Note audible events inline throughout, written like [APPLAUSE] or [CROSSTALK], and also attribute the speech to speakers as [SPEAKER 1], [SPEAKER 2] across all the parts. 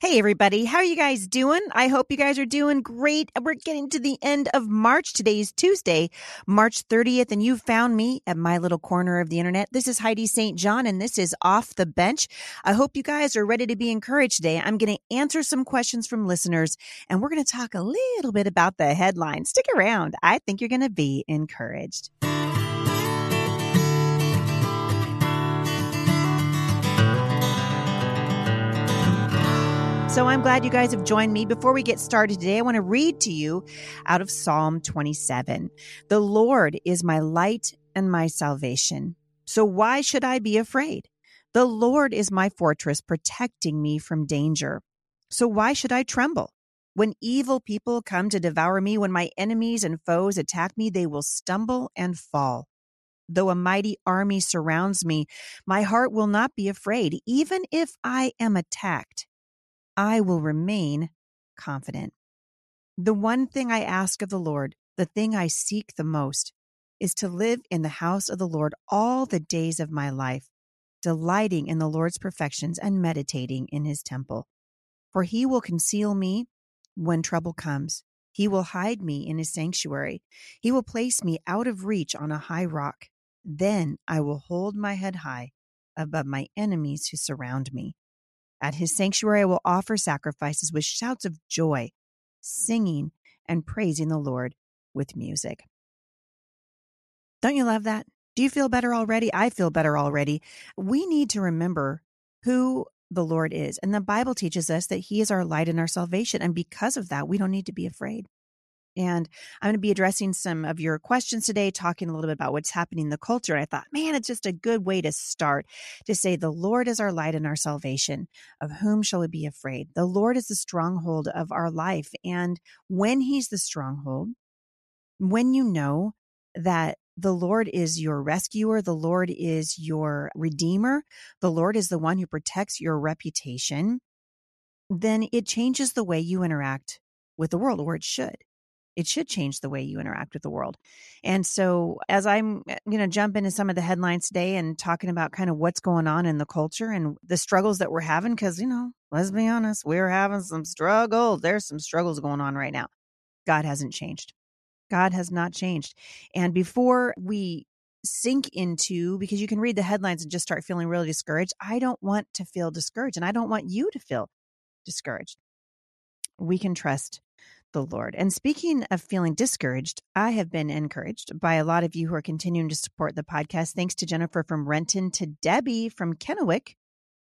[SPEAKER 1] Hey, everybody. How are you guys doing? I hope you guys are doing great. We're getting to the end of March. Today is Tuesday, March 30th, and you found me at my little corner of the internet. This is Heidi St. John, and this is Off the Bench. I hope you guys are ready to be encouraged today. I'm going to answer some questions from listeners, and we're going to talk a little bit about the headlines. Stick around. I think you're going to be encouraged. So I'm glad you guys have joined me. Before we get started today, I want to read to you out of Psalm 27. The Lord is my light and my salvation. So why should I be afraid? The Lord is my fortress, protecting me from danger. So why should I tremble? When evil people come to devour me, when my enemies and foes attack me, they will stumble and fall. Though a mighty army surrounds me, my heart will not be afraid, even if I am attacked. I will remain confident. The one thing I ask of the Lord, the thing I seek the most, is to live in the house of the Lord all the days of my life, delighting in the Lord's perfections and meditating in his temple. For he will conceal me when trouble comes. He will hide me in his sanctuary. He will place me out of reach on a high rock. Then I will hold my head high above my enemies who surround me. At his sanctuary, I will offer sacrifices with shouts of joy, singing and praising the Lord with music. Don't you love that? Do you feel better already? I feel better already. We need to remember who the Lord is. And the Bible teaches us that he is our light and our salvation. And because of that, we don't need to be afraid. And I'm going to be addressing some of your questions today, talking a little bit about what's happening in the culture. And I thought, man, it's just a good way to start to say, The Lord is our light and our salvation. Of whom shall we be afraid? The Lord is the stronghold of our life. And when He's the stronghold, when you know that the Lord is your rescuer, the Lord is your redeemer, the Lord is the one who protects your reputation, then it changes the way you interact with the world, or it should it should change the way you interact with the world. And so, as I'm eh, going to jump into some of the headlines today and talking about kind of what's going on in the culture and the struggles that we're having, because, you know, let's be honest, we're having some struggles. There's some struggles going on right now. God hasn't changed. God has not changed. And before we sink into, because you can read the headlines and just start feeling really discouraged, I don't want to feel discouraged and I don't want you to feel discouraged. We can trust the Lord. And speaking of feeling discouraged, I have been encouraged by a lot of you who are continuing to support the podcast. Thanks to Jennifer from Renton, to Debbie from Kennewick,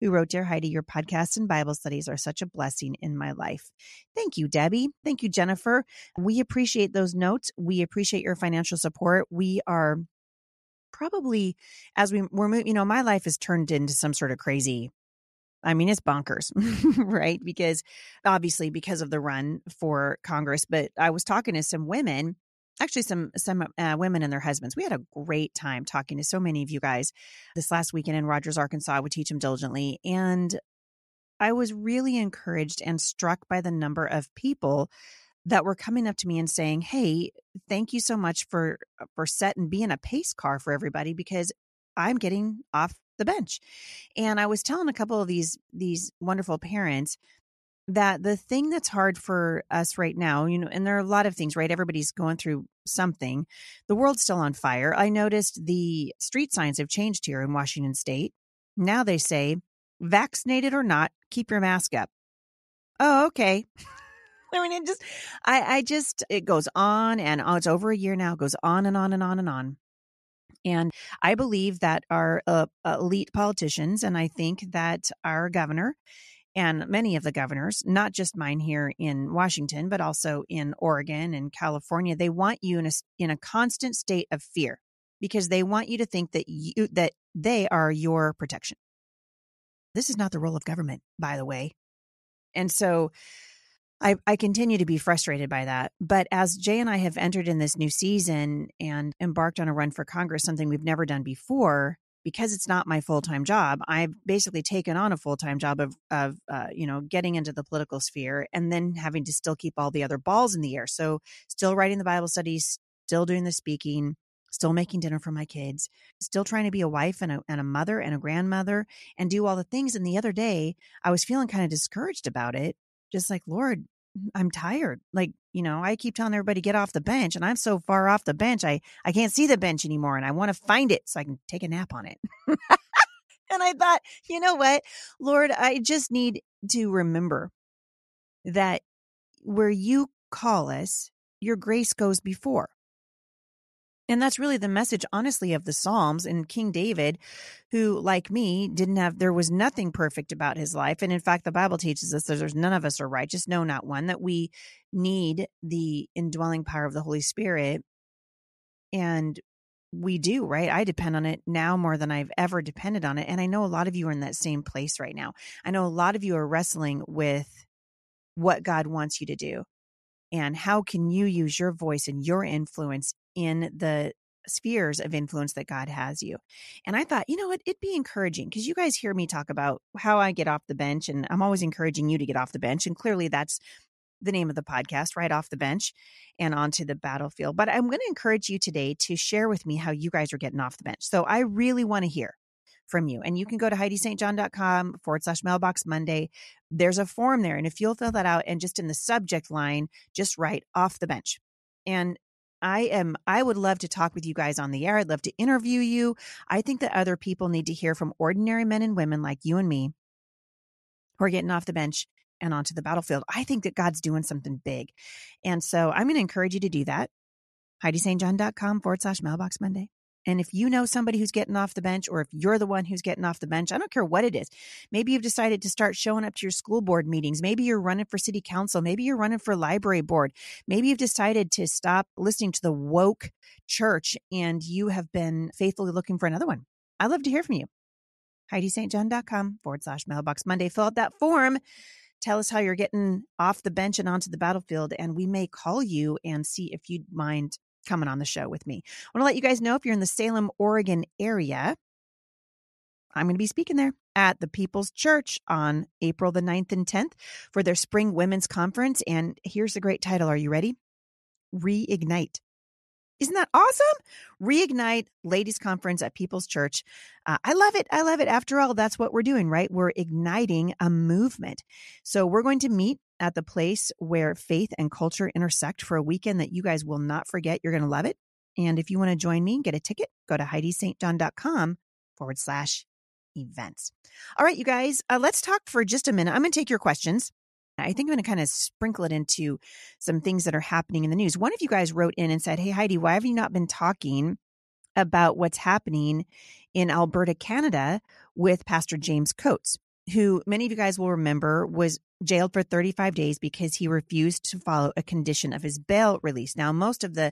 [SPEAKER 1] who wrote, Dear Heidi, your podcasts and Bible studies are such a blessing in my life. Thank you, Debbie. Thank you, Jennifer. We appreciate those notes. We appreciate your financial support. We are probably, as we, we're moving, you know, my life has turned into some sort of crazy I mean, it's bonkers, [LAUGHS] right? Because obviously, because of the run for Congress. But I was talking to some women, actually, some some uh, women and their husbands. We had a great time talking to so many of you guys this last weekend in Rogers, Arkansas. We teach them diligently, and I was really encouraged and struck by the number of people that were coming up to me and saying, "Hey, thank you so much for for setting being a pace car for everybody because I'm getting off the bench. And I was telling a couple of these these wonderful parents that the thing that's hard for us right now, you know, and there are a lot of things, right? Everybody's going through something. The world's still on fire. I noticed the street signs have changed here in Washington state. Now they say, vaccinated or not, keep your mask up. Oh, okay. [LAUGHS] I mean, it just, I, I just, it goes on and on. It's over a year now, it goes on and on and on and on. And I believe that our uh, elite politicians, and I think that our governor and many of the governors, not just mine here in Washington, but also in Oregon and California, they want you in a, in a constant state of fear because they want you to think that you, that they are your protection. This is not the role of government, by the way. And so I, I continue to be frustrated by that. But as Jay and I have entered in this new season and embarked on a run for Congress, something we've never done before, because it's not my full time job, I've basically taken on a full time job of, of uh, you know, getting into the political sphere and then having to still keep all the other balls in the air. So, still writing the Bible studies, still doing the speaking, still making dinner for my kids, still trying to be a wife and a, and a mother and a grandmother and do all the things. And the other day, I was feeling kind of discouraged about it. Just like, Lord, Mm, I'm tired. Like, you know, I keep telling everybody get off the bench and I'm so far off the bench. I, I can't see the bench anymore and I want to find it so I can take a nap on it. [LAUGHS] and I thought, you know what, Lord, I just need to remember that where you call us, your grace goes before. And that's really the message, honestly, of the Psalms and King David, who, like me, didn't have, there was nothing perfect about his life. And in fact, the Bible teaches us that there's none of us are righteous, no, not one, that we need the indwelling power of the Holy Spirit. And we do, right? I depend on it now more than I've ever depended on it. And I know a lot of you are in that same place right now. I know a lot of you are wrestling with what God wants you to do and how can you use your voice and your influence in the spheres of influence that God has you. And I thought, you know what, it'd be encouraging because you guys hear me talk about how I get off the bench, and I'm always encouraging you to get off the bench. And clearly, that's the name of the podcast, right off the bench and onto the battlefield. But I'm going to encourage you today to share with me how you guys are getting off the bench. So I really want to hear from you. And you can go to HeidiSt.John.com forward slash mailbox Monday. There's a form there. And if you'll fill that out and just in the subject line, just write off the bench. And I am I would love to talk with you guys on the air. I'd love to interview you. I think that other people need to hear from ordinary men and women like you and me who are getting off the bench and onto the battlefield. I think that God's doing something big. And so I'm going to encourage you to do that. HeidiSt.John.com forward slash mailbox Monday. And if you know somebody who's getting off the bench, or if you're the one who's getting off the bench, I don't care what it is. Maybe you've decided to start showing up to your school board meetings. Maybe you're running for city council. Maybe you're running for library board. Maybe you've decided to stop listening to the woke church and you have been faithfully looking for another one. I'd love to hear from you. HeidiSt.John.com forward slash mailbox Monday. Fill out that form. Tell us how you're getting off the bench and onto the battlefield, and we may call you and see if you'd mind coming on the show with me. I want to let you guys know if you're in the Salem, Oregon area, I'm going to be speaking there at the People's Church on April the 9th and 10th for their Spring Women's Conference. And here's the great title. Are you ready? Reignite. Isn't that awesome? Reignite Ladies Conference at People's Church. Uh, I love it. I love it. After all, that's what we're doing, right? We're igniting a movement. So we're going to meet at the place where faith and culture intersect for a weekend that you guys will not forget. You're going to love it. And if you want to join me and get a ticket, go to HeidiSt.John.com forward slash events. All right, you guys, uh, let's talk for just a minute. I'm going to take your questions. I think I'm going to kind of sprinkle it into some things that are happening in the news. One of you guys wrote in and said, Hey, Heidi, why have you not been talking about what's happening in Alberta, Canada with Pastor James Coates? who many of you guys will remember was jailed for 35 days because he refused to follow a condition of his bail release. Now, most of the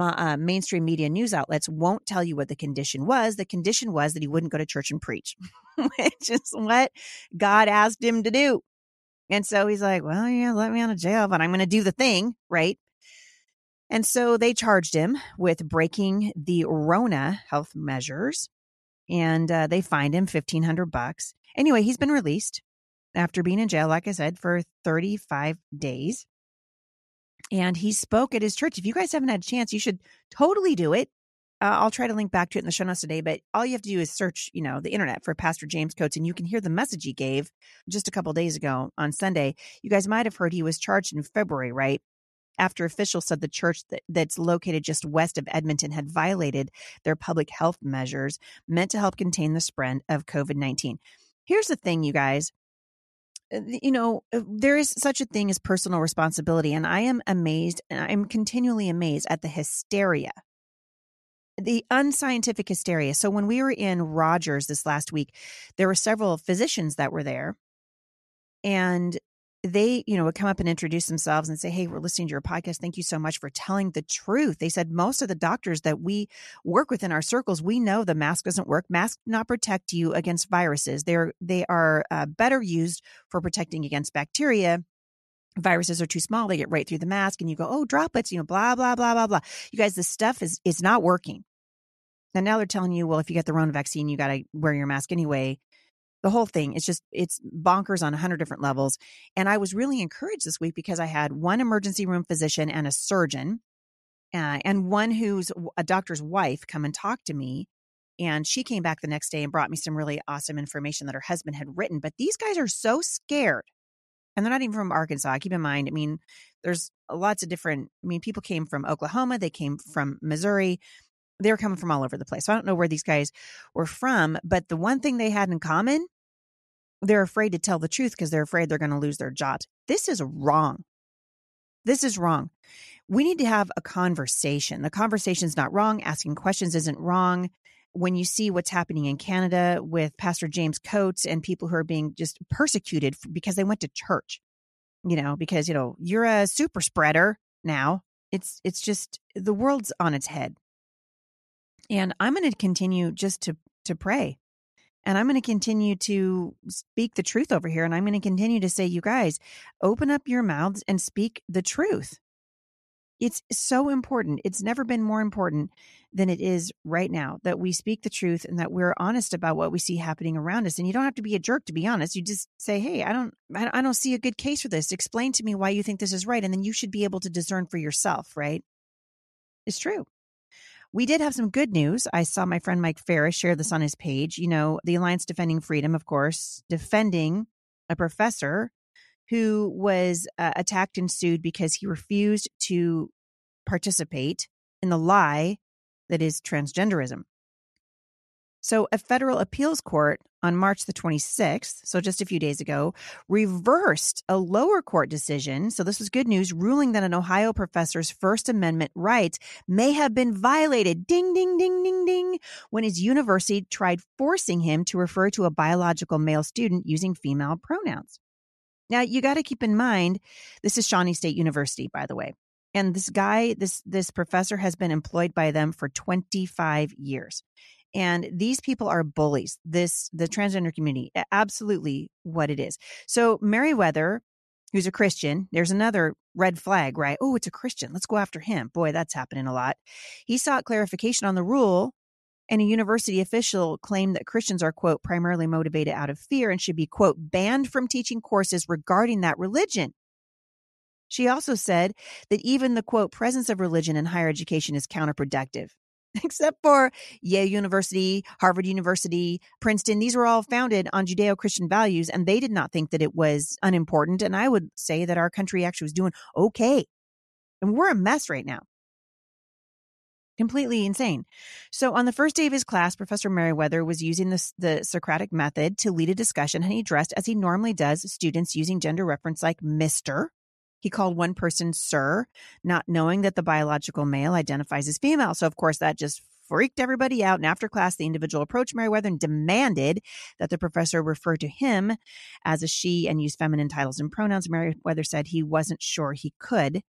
[SPEAKER 1] uh, mainstream media news outlets won't tell you what the condition was. The condition was that he wouldn't go to church and preach, [LAUGHS] which is what God asked him to do. And so he's like, well, yeah, let me out of jail, but I'm going to do the thing, right? And so they charged him with breaking the Rona health measures and uh, they fined him 1500 bucks. Anyway, he's been released after being in jail, like I said, for 35 days. And he spoke at his church. If you guys haven't had a chance, you should totally do it. Uh, I'll try to link back to it in the show notes today, but all you have to do is search, you know, the internet for Pastor James Coates, and you can hear the message he gave just a couple days ago on Sunday. You guys might have heard he was charged in February, right? after officials said the church that, that's located just west of Edmonton had violated their public health measures meant to help contain the spread of COVID 19. Here's the thing, you guys. Uh, you know, uh, there is such a thing as personal responsibility. And I am amazed, and I'm continually amazed at the hysteria the unscientific hysteria. So when we were in Rogers this last week, there were several physicians that were there. And they, you know, would come up and introduce themselves and say, Hey, we're listening to your podcast. Thank you so much for telling the truth. They said most of the doctors that we work with in our circles, we know the mask doesn't work. Masks not protect you against viruses. They're, they are uh, better used for protecting against bacteria viruses are too small they get right through the mask and you go oh droplets you know blah blah blah blah blah you guys this stuff is is not working and now they're telling you well if you get the Rona vaccine you got to wear your mask anyway the whole thing it's just it's bonkers on 100 different levels and i was really encouraged this week because i had one emergency room physician and a surgeon uh, and one who's a doctor's wife come and talk to me and she came back the next day and brought me some really awesome information that her husband had written but these guys are so scared and they're not even from arkansas keep in mind i mean there's lots of different i mean people came from oklahoma they came from missouri they were coming from all over the place so i don't know where these guys were from but the one thing they had in common they're afraid to tell the truth because they're afraid they're going to lose their jobs this is wrong this is wrong we need to have a conversation. The conversation's not wrong. Asking questions isn't wrong. When you see what's happening in Canada with Pastor James Coates and people who are being just persecuted because they went to church, you know, because, you know, you're a super spreader now. It's, it's just the world's on its head. And I'm going to continue just to, to pray. And I'm going to continue to speak the truth over here. And I'm going to continue to say, you guys, open up your mouths and speak the truth it's so important. It's never been more important than it is right now that we speak the truth and that we're honest about what we see happening around us. And you don't have to be a jerk to be honest. You just say, "Hey, I don't, I don't see a good case for this. Explain to me why you think this is right," and then you should be able to discern for yourself. Right? It's true. We did have some good news. I saw my friend Mike Farris share this on his page. You know, the Alliance Defending Freedom, of course, defending a professor who was uh, attacked and sued because he refused to participate in the lie that is transgenderism. So, a federal appeals court on March the 26th, so just a few days ago, reversed a lower court decision. So, this was good news, ruling that an Ohio professor's First Amendment rights may have been violated, ding, ding, ding, ding, ding, when his university tried forcing him to refer to a biological male student using female pronouns. Now, you got to keep in mind, this is Shawnee State University, by the way. And this guy, this this professor has been employed by them for 25 years. And these people are bullies. This the transgender community, absolutely what it is. So Meriwether, who's a Christian, there's another red flag, right? Oh, it's a Christian. Let's go after him. Boy, that's happening a lot. He sought clarification on the rule and a university official claimed that Christians are, quote, primarily motivated out of fear and should be, quote, banned from teaching courses regarding that religion. She also said that even the, quote, presence of religion in higher education is counterproductive. [LAUGHS] Except for Yale University, Harvard University, Princeton. These were all founded on Judeo Christian values, and they did not think that it was unimportant. And I would say that our country actually was doing okay. And we're a mess right now completely insane. So on the first day of his class, Professor Meriwether was using the, the Socratic method to lead a discussion and he dressed as he normally does students using gender reference like Mr. He called one person sir, not knowing that the biological male identifies as female. So of course that just freaked everybody out. And after class, the individual approached Meriwether and demanded that the professor refer to him as a she and use feminine titles and pronouns. Meriwether said he wasn't sure he could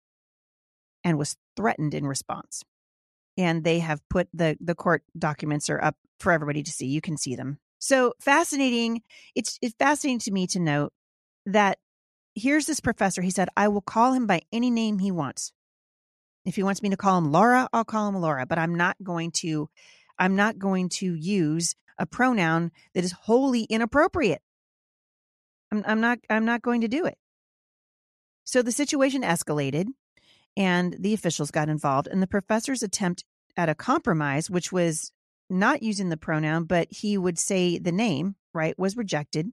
[SPEAKER 1] and was threatened in response and they have put the the court documents are up for everybody to see. You can see them. So fascinating. It's it's fascinating to me to note that here's this professor. He said, I will call him by any name he wants. If he wants me to call him Laura, I'll call him Laura, but I'm not going to I'm not going to use a pronoun that is wholly inappropriate. I'm, I'm not I'm not going to do it. So the situation escalated and the officials got involved. And the professor's attempt at a compromise, which was not using the pronoun, but he would say the name, right, was rejected.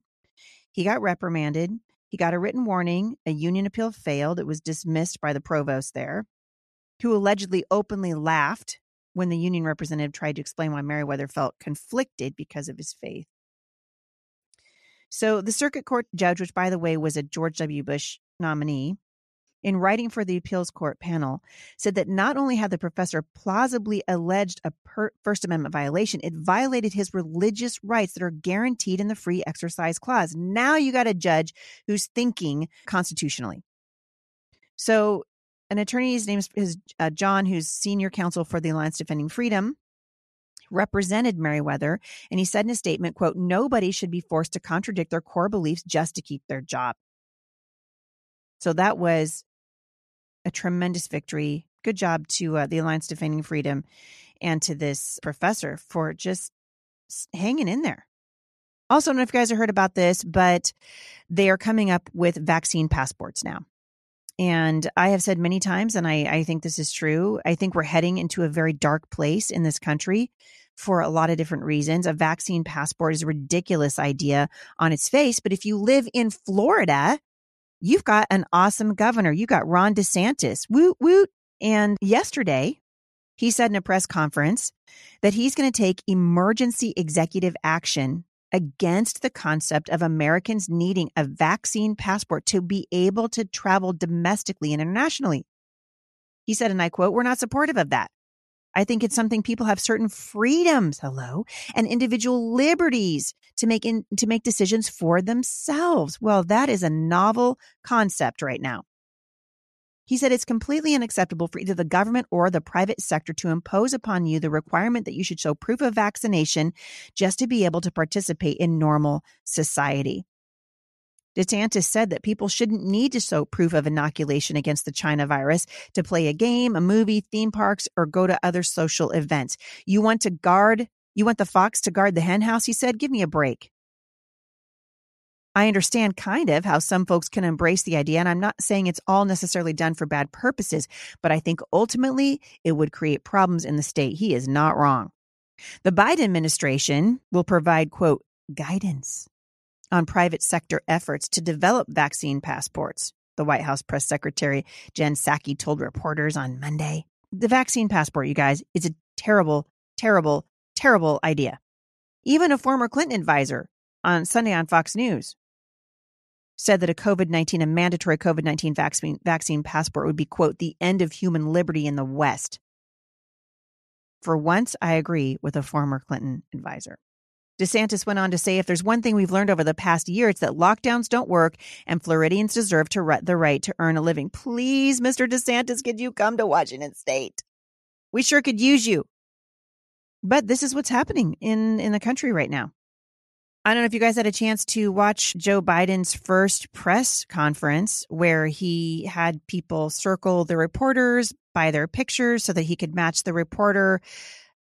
[SPEAKER 1] He got reprimanded. He got a written warning. A union appeal failed. It was dismissed by the provost there, who allegedly openly laughed when the union representative tried to explain why Meriwether felt conflicted because of his faith. So the circuit court judge, which by the way was a George W. Bush nominee, in writing for the appeals court panel, said that not only had the professor plausibly alleged a per- First Amendment violation, it violated his religious rights that are guaranteed in the Free Exercise Clause. Now you got a judge who's thinking constitutionally. So, an attorney, his name is uh, John, who's senior counsel for the Alliance Defending Freedom, represented Meriwether, and he said in a statement, "quote Nobody should be forced to contradict their core beliefs just to keep their job." So that was a tremendous victory. Good job to uh, the Alliance Defending Freedom and to this professor for just hanging in there. Also, I don't know if you guys have heard about this, but they are coming up with vaccine passports now. And I have said many times, and I, I think this is true, I think we're heading into a very dark place in this country for a lot of different reasons. A vaccine passport is a ridiculous idea on its face. But if you live in Florida, you've got an awesome governor. You got Ron DeSantis. Woot, woot. And yesterday, he said in a press conference that he's going to take emergency executive action against the concept of Americans needing a vaccine passport to be able to travel domestically and internationally. He said, and I quote, We're not supportive of that. I think it's something people have certain freedoms, hello, and individual liberties to make in, to make decisions for themselves. Well, that is a novel concept right now. He said it's completely unacceptable for either the government or the private sector to impose upon you the requirement that you should show proof of vaccination just to be able to participate in normal society. DeSantis said that people shouldn't need to show proof of inoculation against the China virus to play a game, a movie, theme parks, or go to other social events. You want to guard, you want the fox to guard the henhouse, he said? Give me a break. I understand kind of how some folks can embrace the idea, and I'm not saying it's all necessarily done for bad purposes, but I think ultimately it would create problems in the state. He is not wrong. The Biden administration will provide, quote, guidance on private sector efforts to develop vaccine passports, the White House press secretary Jen Psaki told reporters on Monday. The vaccine passport, you guys, is a terrible, terrible, terrible idea. Even a former Clinton advisor on Sunday on Fox News said that a COVID 19, a mandatory COVID 19 vaccine, vaccine passport would be, quote, the end of human liberty in the West. For once, I agree with a former Clinton advisor. DeSantis went on to say if there's one thing we've learned over the past year, it's that lockdowns don't work and Floridians deserve to re- the right to earn a living. Please, Mr. DeSantis, could you come to Washington State? We sure could use you. But this is what's happening in, in the country right now. I don't know if you guys had a chance to watch Joe Biden's first press conference where he had people circle the reporters by their pictures so that he could match the reporter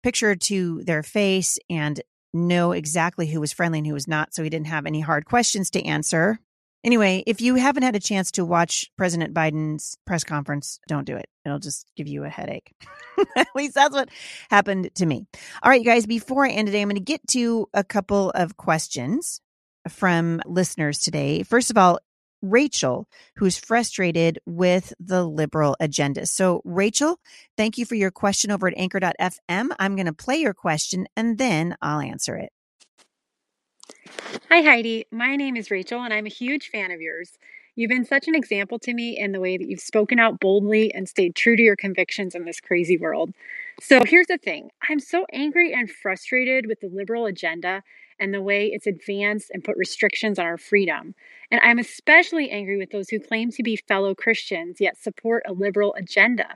[SPEAKER 1] picture to their face and know exactly who was friendly and who was not. So he didn't have any hard questions to answer. Anyway, if you haven't had a chance to watch President Biden's press conference, don't do it. It'll just give you a headache. [LAUGHS] At least that's what happened to me. All right, you guys, before I end today, I'm going to get to a couple of questions from listeners today. First of all, Rachel, who's frustrated with the liberal agenda. So, Rachel, thank you for your question over at anchor.fm. I'm going to play your question and then I'll answer it.
[SPEAKER 2] Hi, Heidi. My name is Rachel, and I'm a huge fan of yours. You've been such an example to me in the way that you've spoken out boldly and stayed true to your convictions in this crazy world. So here's the thing I'm so angry and frustrated with the liberal agenda and the way it's advanced and put restrictions on our freedom. And I'm especially angry with those who claim to be fellow Christians yet support a liberal agenda.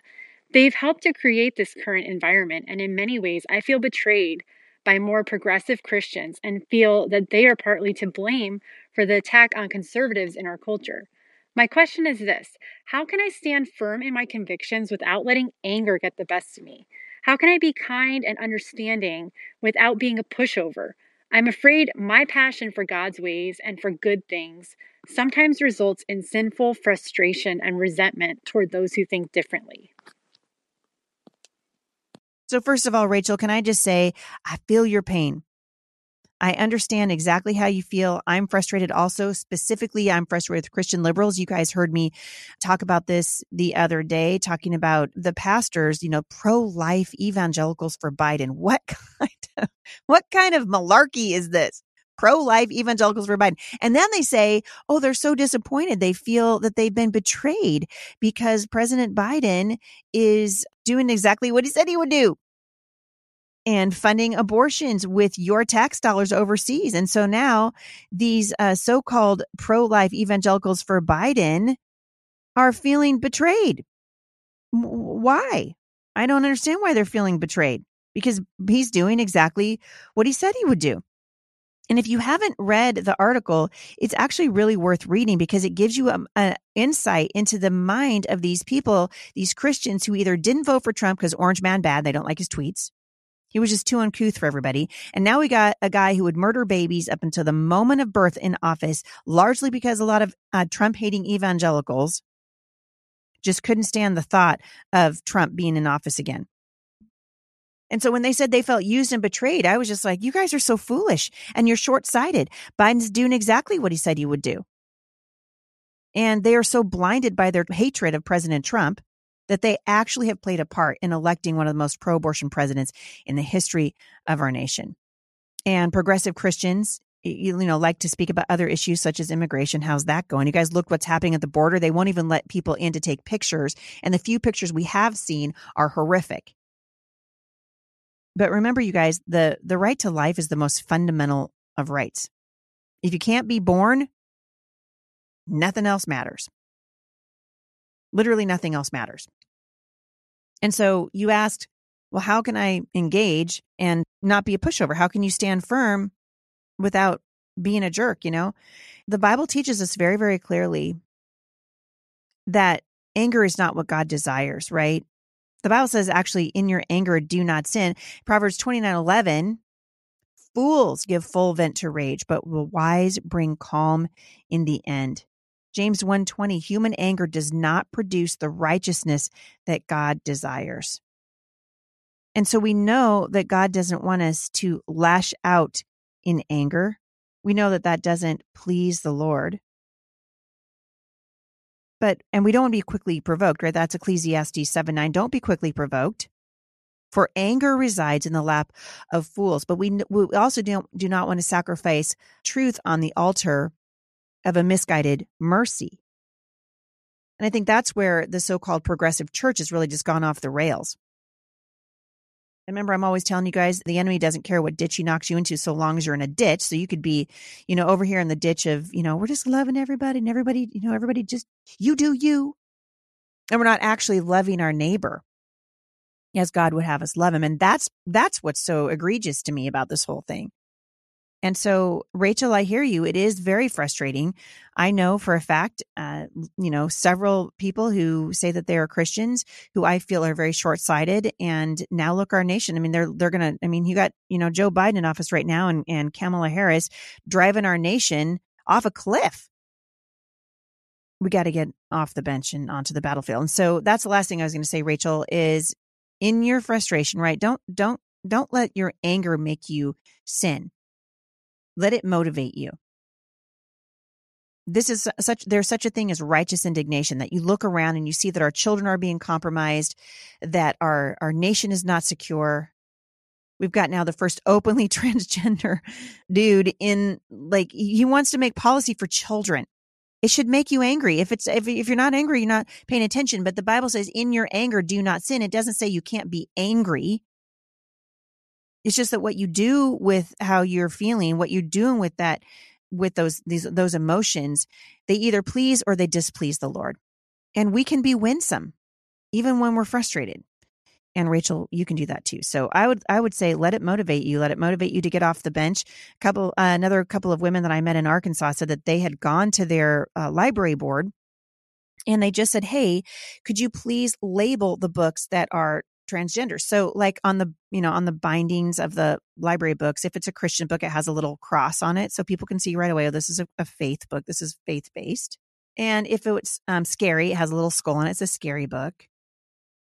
[SPEAKER 2] They've helped to create this current environment, and in many ways, I feel betrayed by more progressive Christians and feel that they are partly to blame for the attack on conservatives in our culture. My question is this How can I stand firm in my convictions without letting anger get the best of me? How can I be kind and understanding without being a pushover? I'm afraid my passion for God's ways and for good things sometimes results in sinful frustration and resentment toward those who think differently.
[SPEAKER 1] So, first of all, Rachel, can I just say, I feel your pain. I understand exactly how you feel. I'm frustrated also. Specifically, I'm frustrated with Christian liberals. You guys heard me talk about this the other day, talking about the pastors, you know, pro life evangelicals for Biden. What [LAUGHS] kind of, what kind of malarkey is this? Pro life evangelicals for Biden. And then they say, oh, they're so disappointed. They feel that they've been betrayed because President Biden is doing exactly what he said he would do and funding abortions with your tax dollars overseas. And so now these uh, so called pro life evangelicals for Biden are feeling betrayed. Why? I don't understand why they're feeling betrayed because he's doing exactly what he said he would do. And if you haven't read the article, it's actually really worth reading because it gives you an insight into the mind of these people, these Christians who either didn't vote for Trump because Orange Man bad, they don't like his tweets. He was just too uncouth for everybody. And now we got a guy who would murder babies up until the moment of birth in office, largely because a lot of uh, Trump hating evangelicals just couldn't stand the thought of Trump being in office again. And so when they said they felt used and betrayed, I was just like, you guys are so foolish and you're short sighted. Biden's doing exactly what he said he would do. And they are so blinded by their hatred of President Trump that they actually have played a part in electing one of the most pro abortion presidents in the history of our nation. And progressive Christians, you, know, like to speak about other issues such as immigration. How's that going? You guys look what's happening at the border. They won't even let people in to take pictures. And the few pictures we have seen are horrific. But remember, you guys, the, the right to life is the most fundamental of rights. If you can't be born, nothing else matters. Literally nothing else matters. And so you asked, well, how can I engage and not be a pushover? How can you stand firm without being a jerk? You know, the Bible teaches us very, very clearly that anger is not what God desires, right? The Bible says actually in your anger do not sin. Proverbs 29:11 Fools give full vent to rage, but the wise bring calm in the end. James 1:20 Human anger does not produce the righteousness that God desires. And so we know that God doesn't want us to lash out in anger. We know that that doesn't please the Lord but and we don't want to be quickly provoked, right? That's Ecclesiastes 7 9. Don't be quickly provoked. For anger resides in the lap of fools. But we, we also don't, do not want to sacrifice truth on the altar of a misguided mercy. And I think that's where the so called progressive church has really just gone off the rails remember, I'm always telling you guys the enemy doesn't care what ditch he knocks you into so long as you're in a ditch. So you could be, you know, over here in the ditch of, you know, we're just loving everybody and everybody, you know, everybody just, you do you. And we're not actually loving our neighbor as God would have us love him. And that's, that's what's so egregious to me about this whole thing. And so, Rachel, I hear you. It is very frustrating. I know for a fact, uh, you know, several people who say that they are Christians who I feel are very short sighted. And now look, our nation. I mean, they're they're gonna. I mean, you got you know Joe Biden in office right now, and and Kamala Harris driving our nation off a cliff. We got to get off the bench and onto the battlefield. And so that's the last thing I was going to say, Rachel. Is in your frustration, right? Don't don't don't let your anger make you sin let it motivate you. This is such, there's such a thing as righteous indignation that you look around and you see that our children are being compromised, that our, our nation is not secure. We've got now the first openly [LAUGHS] transgender dude in like, he wants to make policy for children. It should make you angry. If it's, if, if you're not angry, you're not paying attention. But the Bible says in your anger, do not sin. It doesn't say you can't be angry. It's just that what you do with how you're feeling, what you're doing with that, with those, these, those emotions, they either please or they displease the Lord. And we can be winsome even when we're frustrated. And Rachel, you can do that too. So I would, I would say, let it motivate you. Let it motivate you to get off the bench. A couple, uh, another couple of women that I met in Arkansas said that they had gone to their uh, library board and they just said, Hey, could you please label the books that are transgender. So like on the, you know, on the bindings of the library books, if it's a Christian book, it has a little cross on it. So people can see right away, oh, this is a, a faith book. This is faith based. And if it's um, scary, it has a little skull on it. It's a scary book.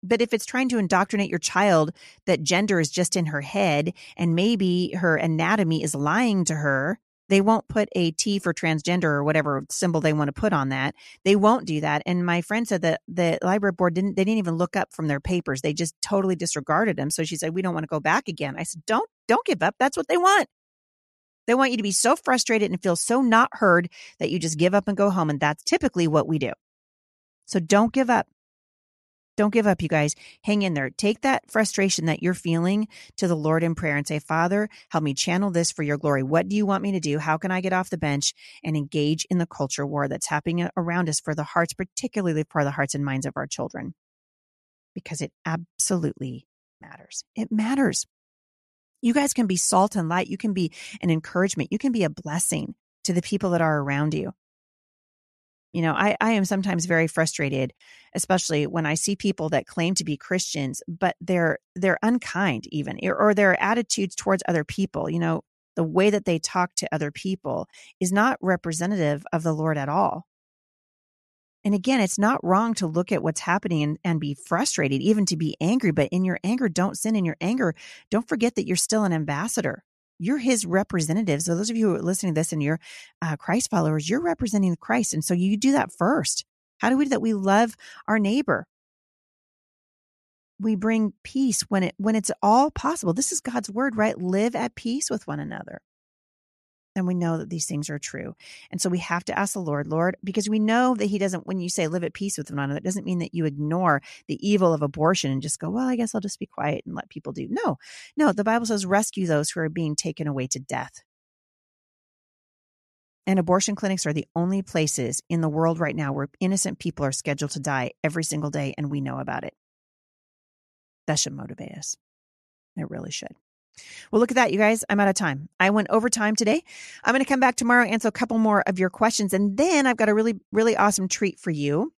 [SPEAKER 1] But if it's trying to indoctrinate your child that gender is just in her head and maybe her anatomy is lying to her, they won't put a T for transgender or whatever symbol they want to put on that. They won't do that. And my friend said that the library board didn't, they didn't even look up from their papers. They just totally disregarded them. So she said, we don't want to go back again. I said, don't, don't give up. That's what they want. They want you to be so frustrated and feel so not heard that you just give up and go home. And that's typically what we do. So don't give up. Don't give up, you guys. Hang in there. Take that frustration that you're feeling to the Lord in prayer and say, Father, help me channel this for your glory. What do you want me to do? How can I get off the bench and engage in the culture war that's happening around us for the hearts, particularly for the hearts and minds of our children? Because it absolutely matters. It matters. You guys can be salt and light. You can be an encouragement. You can be a blessing to the people that are around you. You know, I, I am sometimes very frustrated, especially when I see people that claim to be Christians, but they're they're unkind even, or their attitudes towards other people. You know, the way that they talk to other people is not representative of the Lord at all. And again, it's not wrong to look at what's happening and, and be frustrated, even to be angry. But in your anger, don't sin in your anger. Don't forget that you're still an ambassador. You're his representative. So, those of you who are listening to this and you're uh, Christ followers, you're representing Christ. And so, you do that first. How do we do that? We love our neighbor. We bring peace when it when it's all possible. This is God's word, right? Live at peace with one another then we know that these things are true. And so we have to ask the Lord, Lord, because we know that He doesn't, when you say live at peace with one another, it doesn't mean that you ignore the evil of abortion and just go, well, I guess I'll just be quiet and let people do. No, no, the Bible says rescue those who are being taken away to death. And abortion clinics are the only places in the world right now where innocent people are scheduled to die every single day, and we know about it. That should motivate us. It really should. Well, look at that, you guys. I'm out of time. I went over time today. I'm going to come back tomorrow, and answer a couple more of your questions. And then I've got a really, really awesome treat for you.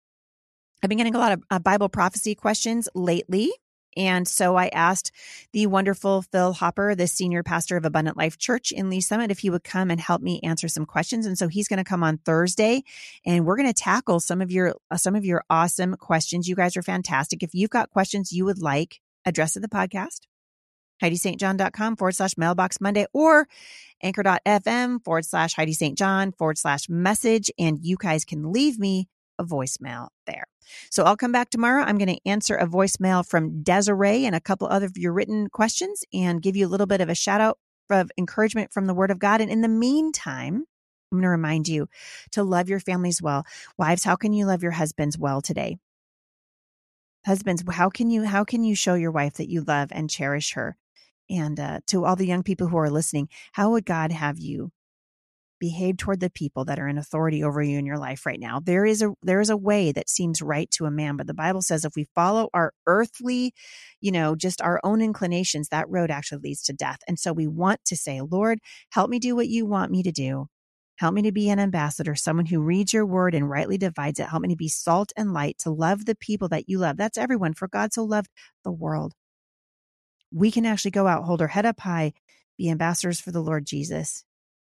[SPEAKER 1] I've been getting a lot of uh, Bible prophecy questions lately. And so I asked the wonderful Phil Hopper, the senior pastor of Abundant Life Church in Lee Summit, if he would come and help me answer some questions. And so he's going to come on Thursday and we're going to tackle some of your, uh, some of your awesome questions. You guys are fantastic. If you've got questions you would like addressed to the podcast, HeidiSt.John.com forward slash mailbox Monday or anchor.fm forward slash Heidi St. John forward slash message. And you guys can leave me a voicemail there. So I'll come back tomorrow. I'm going to answer a voicemail from Desiree and a couple other of your written questions and give you a little bit of a shout out of encouragement from the Word of God. And in the meantime, I'm going to remind you to love your families well. Wives, how can you love your husbands well today? Husbands, how can you how can you show your wife that you love and cherish her? And uh, to all the young people who are listening, how would God have you behave toward the people that are in authority over you in your life right now? There is a there is a way that seems right to a man, but the Bible says if we follow our earthly, you know, just our own inclinations, that road actually leads to death. And so we want to say, Lord, help me do what you want me to do. Help me to be an ambassador, someone who reads your word and rightly divides it. Help me to be salt and light, to love the people that you love. That's everyone, for God so loved the world we can actually go out, hold our head up high, be ambassadors for the Lord Jesus,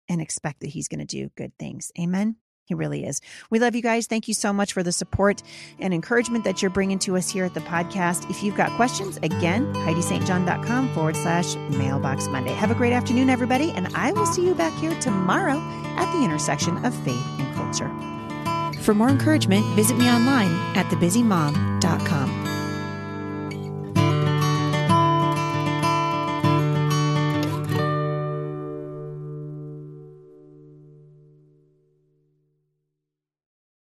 [SPEAKER 1] and expect that He's going to do good things. Amen. He really is. We love you guys. Thank you so much for the support and encouragement that you're bringing to us here at the podcast. If you've got questions, again, HeidiSt.John.com forward slash mailbox Monday. Have a great afternoon, everybody, and I will see you back here tomorrow at the intersection of faith and culture. For more encouragement, visit me online at thebusymom.com.